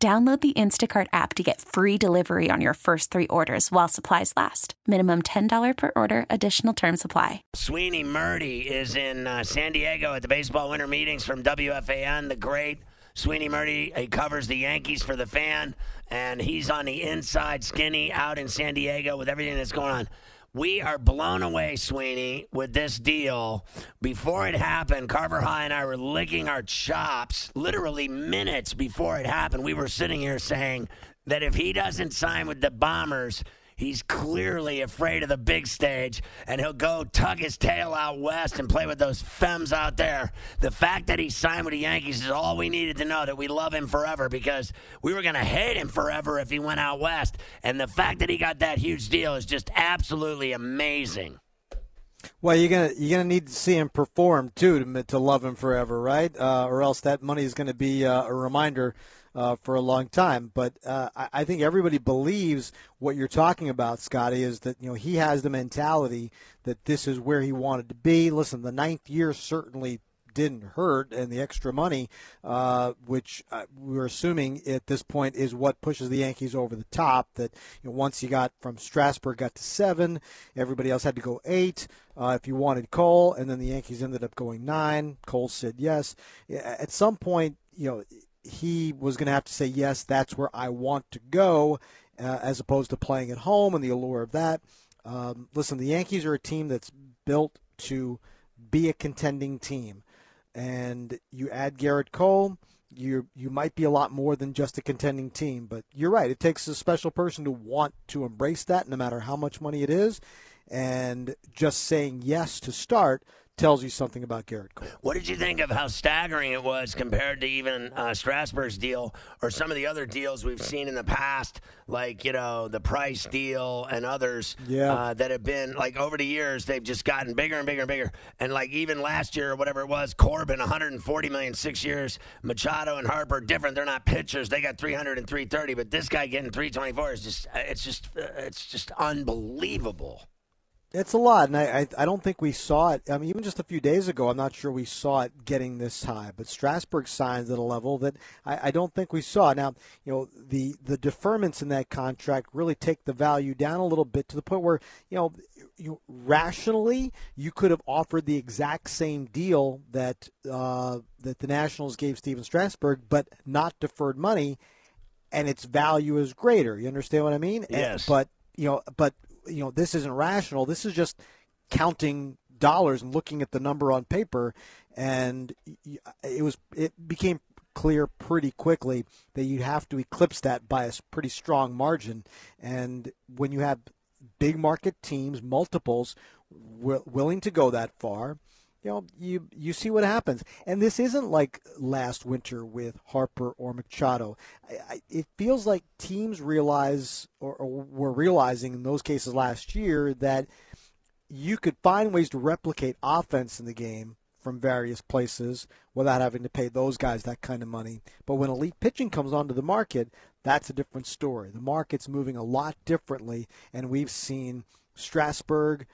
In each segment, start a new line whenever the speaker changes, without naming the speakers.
Download the Instacart app to get free delivery on your first three orders while supplies last. Minimum $10 per order, additional term supply.
Sweeny Murti is in uh, San Diego at the baseball winter meetings from WFAN, the great Sweeny Murti. He covers the Yankees for the fan, and he's on the inside skinny out in San Diego with everything that's going on. We are blown away, Sweeney, with this deal. Before it happened, Carver High and I were licking our chops literally minutes before it happened. We were sitting here saying that if he doesn't sign with the Bombers, He's clearly afraid of the big stage, and he'll go tug his tail out west and play with those femmes out there. The fact that he signed with the Yankees is all we needed to know that we love him forever because we were going to hate him forever if he went out west. And the fact that he got that huge deal is just absolutely amazing.
Well, you're gonna you're gonna need to see him perform too to, to love him forever, right? Uh, or else that money is going to be uh, a reminder uh, for a long time. But uh, I, think everybody believes what you're talking about, Scotty, is that you know he has the mentality that this is where he wanted to be. Listen, the ninth year certainly didn't hurt, and the extra money, uh, which uh, we're assuming at this point is what pushes the Yankees over the top. That you know, once you got from Strasburg got to seven, everybody else had to go eight. Uh, if you wanted Cole, and then the Yankees ended up going nine. Cole said yes. At some point, you know he was going to have to say, yes, that's where I want to go, uh, as opposed to playing at home and the allure of that. Um, listen, the Yankees are a team that's built to be a contending team. And you add Gerrit Cole, you you might be a lot more than just a contending team. But you're right; it takes a special person to want to embrace that, no matter how much money it is. And just saying yes to start tells you something about Gerrit Cole.
What did you think of how staggering it was compared to even uh, Strasburg's deal or some of the other deals we've seen in the past, like you know the Price deal and others
yeah.
uh, that have been like over the years they've just gotten bigger and bigger and bigger. And like even last year or whatever it was, Corbin 140 million six years, Machado and Harper different. They're not pitchers; they got 300 and 330. But this guy getting 324 is just it's just it's just unbelievable.
It's a lot, and I, I, I don't think we saw it. I mean, even just a few days ago, I'm not sure we saw it getting this high. But Strasburg signs at a level that I, I don't think we saw. Now, you know, the the deferments in that contract really take the value down a little bit to the point where you know, you rationally you could have offered the exact same deal that uh, that the Nationals gave Stephen Strasburg, but not deferred money, and its value is greater. You understand what I mean?
Yes.
And, but you know, but you know this isn't rational. This is just counting dollars and looking at the number on paper, and it was it became clear pretty quickly that you have to eclipse that by a pretty strong margin. And when you have big market teams, multiples, willing to go that far, you know, you you see what happens. And this isn't like last winter with Harper or Machado. I, I, it feels like teams realize or, or were realizing in those cases last year that you could find ways to replicate offense in the game from various places without having to pay those guys that kind of money. But when elite pitching comes onto the market, that's a different story. The market's moving a lot differently, and we've seen Strasburg,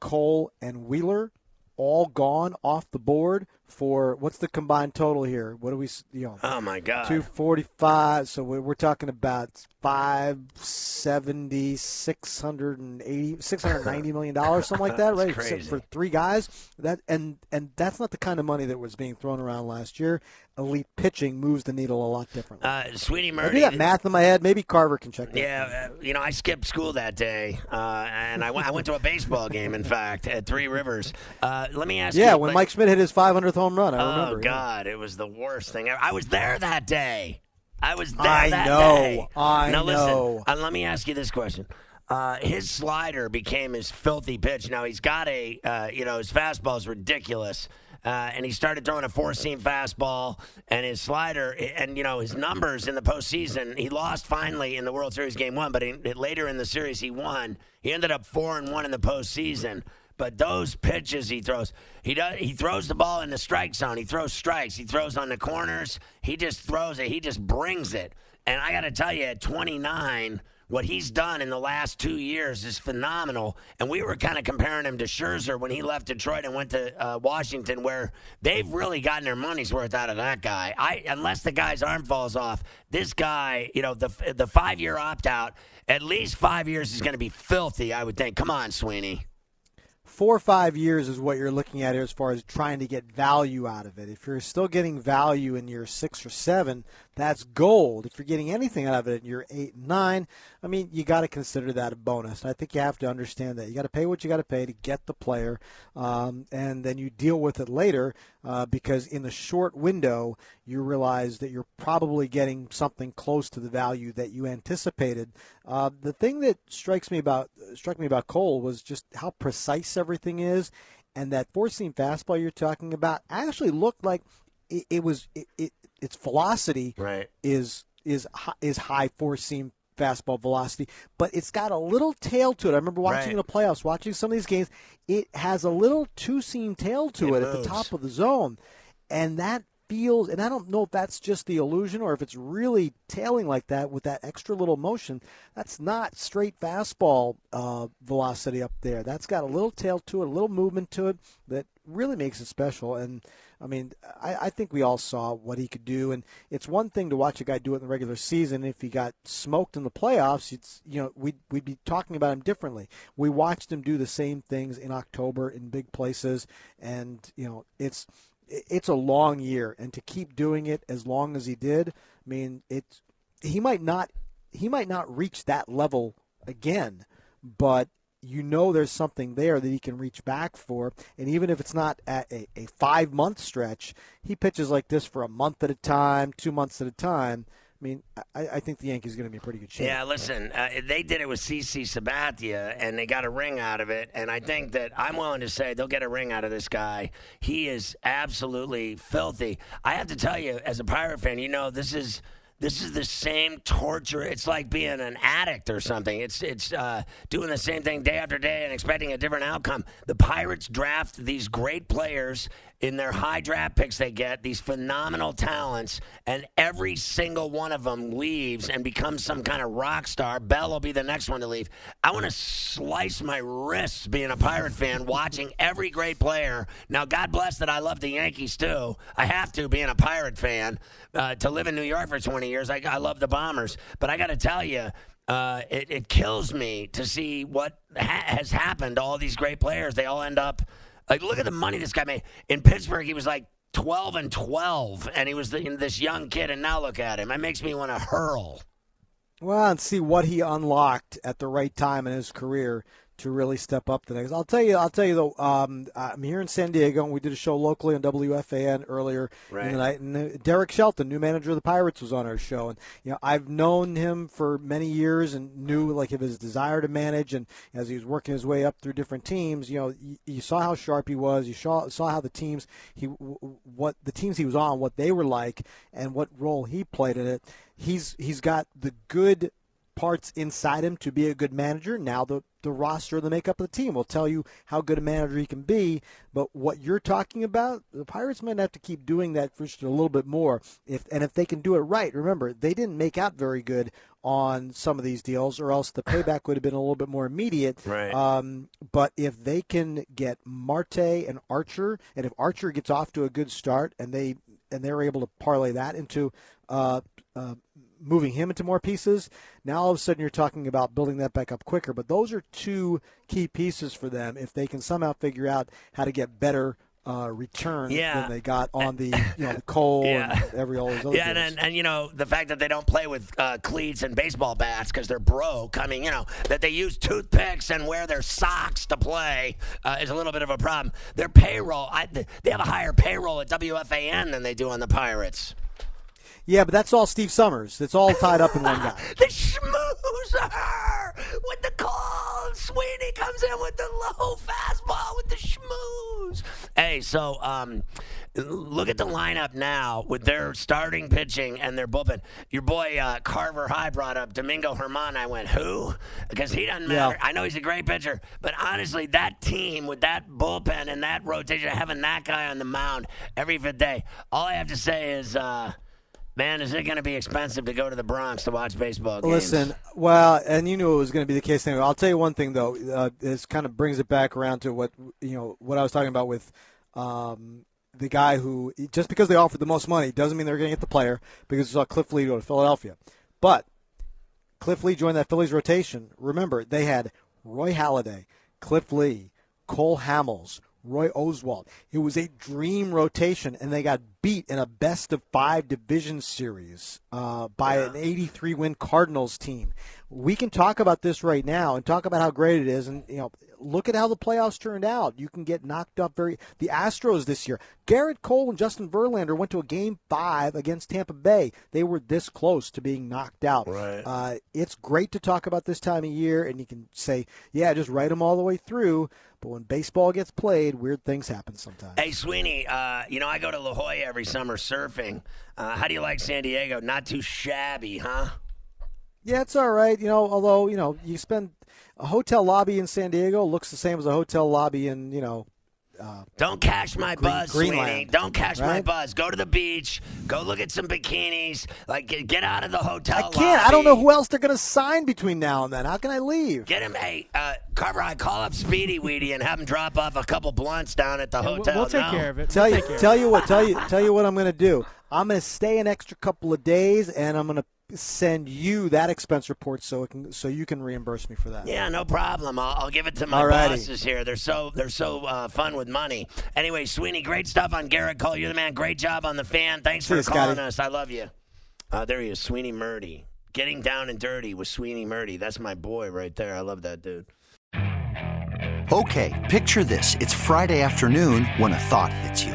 Cole, and Wheeler all gone off the board for what's the combined total here? What do we, you know?
Oh my God,
two forty five. So we're, we're talking about five seventy, six hundred and eighty, six hundred ninety million dollars, something like that, right?
Crazy.
For three guys, that and and that's not the kind of money that was being thrown around last year. Elite pitching moves the needle a lot differently.
Uh, Sweeny Murti.
I that math in my head. Maybe Carver can check that.
Yeah, uh, you know, I skipped school that day, uh, and I went, I went to a baseball game. In fact, at Three Rivers. Uh, let me ask you.
yeah,
you.
when
like,
Mike Schmidt hit his 500th home run, I
oh
remember.
God, it was the worst thing. ever. I was there that day. I was there
I
that
know.
day.
I
now
know.
listen. Uh, let me ask you this question. Uh, his slider became his filthy pitch. Now he's got a, uh, you know, his fastball is ridiculous. uh, and he started throwing a four seam fastball and his slider, and you know his numbers in the postseason. He lost finally in the World Series game one, but he, later in the series he won. He ended up four and one in the postseason. But those pitches he throws, he does. He throws the ball in the strike zone. He throws strikes. He throws on the corners. He just throws it. He just brings it. And I got to tell you, at 29, what he's done in the last two years is phenomenal. And we were kind of comparing him to Scherzer when he left Detroit and went to uh, Washington, where they've really gotten their money's worth out of that guy. I unless the guy's arm falls off, this guy, you know, the the five year opt out, at least five years is going to be filthy. I would think. Come on, Sweeney
four or five years is what you're looking at here as far as trying to get value out of it. If you're still getting value in year six or seven, that's gold. If you're getting anything out of it year eight and nine, I mean, you got to consider that a bonus. I think you have to understand that. You got to pay what you got to pay to get the player, um, and then you deal with it later uh, because in the short window, you realize that you're probably getting something close to the value that you anticipated. Uh, the thing that strikes me about struck me about Cole was just how precise everything is, and that four seam fastball you're talking about actually looked like it, it was it, it, its velocity
right.
is is is high four seam fastball velocity, but it's got a little tail to it. I remember watching right. the playoffs, watching some of these games. It has a little two seam tail to it, it at the top of the zone, and that feels. And I don't know if that's just the illusion or if it's really tailing like that with that extra little motion. That's not straight fastball uh, velocity up there. That's got a little tail to it, a little movement to it that really makes it special. And I mean, I, I, think we all saw what he could do, and it's one thing to watch a guy do it in the regular season. If he got smoked in the playoffs, it's you know we'd we'd be talking about him differently. We watched him do the same things in October in big places, and you know it's it's a long year, and to keep doing it as long as he did, I mean, it's he might not he might not reach that level again, but you know there's something there that he can reach back for. And even if it's not at a, a five month stretch, he pitches like this for a month at a time, two months at a time. I mean, I, I think the Yankees are going to be in pretty good shape.
Yeah, listen, uh, they did it with CC Sabathia, and they got a ring out of it. And I think that I'm willing to say they'll get a ring out of this guy. He is absolutely filthy. I have to tell you, as a Pirate fan, you know, this is – this is the same torture. It's like being an addict or something. It's it's uh, doing the same thing day after day and expecting a different outcome. The Pirates draft these great players in their high draft picks they get, these phenomenal talents, and every single one of them leaves and becomes some kind of rock star. Bell will be the next one to leave. I want to slice my wrists being a Pirate fan, watching every great player. Now, God bless that I love the Yankees too. I have to, being a Pirate fan, uh, to live in New York for 20 years. I, I love the Bombers. But I got to tell you, uh, it, it, kills me to see what ha- has happened to all these great players. They all end up like, look at the money this guy made in Pittsburgh. He was like 12 and 12, and he was the, this young kid, and now look at him. It makes me want to hurl.
Well, and see what he unlocked at the right time in his career to really step up the next. I'll tell you. I'll tell you though. Um, I'm here in San Diego, and we did a show locally on WFAN earlier
right.
in the night. And uh, Derek Shelton, new manager of the Pirates, was on our show, and you know I've known him for many years and knew like of his desire to manage, and as he was working his way up through different teams, you know, you, you saw how sharp he was. You saw saw how the teams he what the teams he was on, what they were like, and what role he played in it. He's he's got the good parts inside him to be a good manager. Now the the roster, and the makeup of the team will tell you how good a manager he can be. But what you're talking about, the Pirates might have to keep doing that for just a little bit more. If and if they can do it right, remember they didn't make out very good on some of these deals, or else the payback would have been a little bit more immediate.
Right.
Um, but if they can get Marte and Archer, and if Archer gets off to a good start, and they and they're able to parlay that into uh, uh, moving him into more pieces. Now all of a sudden you're talking about building that back up quicker. But those are two key pieces for them if they can somehow figure out how to get better uh, return
yeah.
than they got on the you know the Cole yeah. and every all those other
yeah, and, and, and, you know the fact that they don't play with uh, cleats and baseball bats because they're broke. I mean, you know that they use toothpicks and wear their socks to play uh, is a little bit of a problem. Their payroll, I, they have a higher payroll at WFAN than they do on the Pirates.
Yeah, but that's all Steve Somers. It's all tied up in one guy.
the schmoozer with the cold sweat Sweeney comes in with the low fastball with the schmooze. Hey, so um, look at the lineup now with their starting pitching and their bullpen. Your boy uh, Carver High brought up Domingo Germán. I went, who? Because he doesn't matter.
Yeah.
I know he's a great pitcher, but honestly, that team with that bullpen and that rotation, having that guy on the mound every fifth day, all I have to say is. Uh, Man, is it going to be expensive to go to the Bronx to watch baseball games?
Listen, well, and you knew it was going to be the case anyway. I'll tell you one thing though. Uh, this kind of brings it back around to what you know what I was talking about with um, the guy who just because they offered the most money doesn't mean they're going to get the player because we saw Cliff Lee go to Philadelphia, but Cliff Lee joined that Phillies rotation. Remember, they had Roy Halladay, Cliff Lee, Cole Hamels, Roy Oswalt. It was a dream rotation, and they got beat in a best of five division series uh, by an 83 win Cardinals team. We can talk about this right now and talk about how great it is, and you know, look at how the playoffs turned out. You can get knocked up very. The Astros this year, Gerrit Cole and Justin Verlander went to a game five against Tampa Bay. They were this close to being knocked out.
Right.
Uh, it's great to talk about this time of year, and you can say, yeah, just write them all the way through. But when baseball gets played, weird things happen sometimes.
Hey, Sweeney, uh, you know, I go to La Jolla every summer surfing. Uh, how do you like San Diego? Not too shabby, huh?
Yeah, it's all right. You know, although you know, you spend a hotel lobby in San Diego looks the same as a hotel lobby in you know. Uh,
Don't cash my
Green-
buzz, Sweeney.
Greenland,
Don't cash my buzz. Go to the beach. Go look at some bikinis. Like, get, get out of the hotel
I can't. I don't know who else they're going to sign between now and then. How can I leave?
Get him, hey, uh, Carver. I call up Speedy Weedy and have him drop off a couple blunts down at the
We'll,
hotel.
we'll take
No.
care of it.
Tell
We'll
you,
take care of
tell
it.
you what, tell you, tell you what I'm going to do. I'm going to stay an extra couple of days, and I'm going to send you that expense report so it can, so you can reimburse me for that.
Yeah, no problem. I'll, I'll give it to my
Alrighty.
bosses here. They're so they're so uh, fun with money. Anyway, Sweeney, great stuff on Gerrit Cole. You're the man. Great job on the fan. Thanks for
you,
calling
Scotty.
us. I love you. Uh, there he is, Sweeny Murti. Getting down and dirty with Sweeny Murti. That's my boy right there. I love that dude.
Okay, picture this. It's Friday afternoon when a thought hits you.